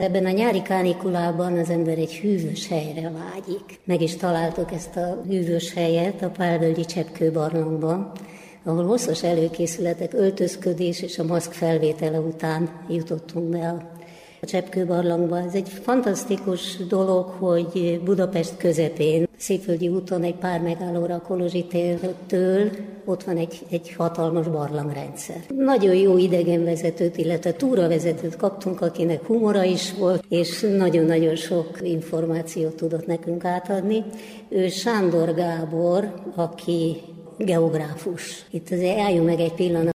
Ebben a nyári kánikulában az ember egy hűvös helyre vágyik. Meg is találtuk ezt a hűvös helyet a Pálvölgyi Cseppkőbarlangban, ahol hosszas előkészületek, öltözködés és a maszk felvétele után jutottunk be a a Cseppkőbarlangba. Ez egy fantasztikus dolog, hogy Budapest közepén, Szépvölgyi úton egy pár megállóra a Kolozsi tértől ott van egy, egy hatalmas barlangrendszer. Nagyon jó idegenvezetőt, illetve túravezetőt kaptunk, akinek humora is volt, és nagyon-nagyon sok információt tudott nekünk átadni. Ő Sándor Gábor, aki geográfus. Itt azért álljunk meg egy pillanat.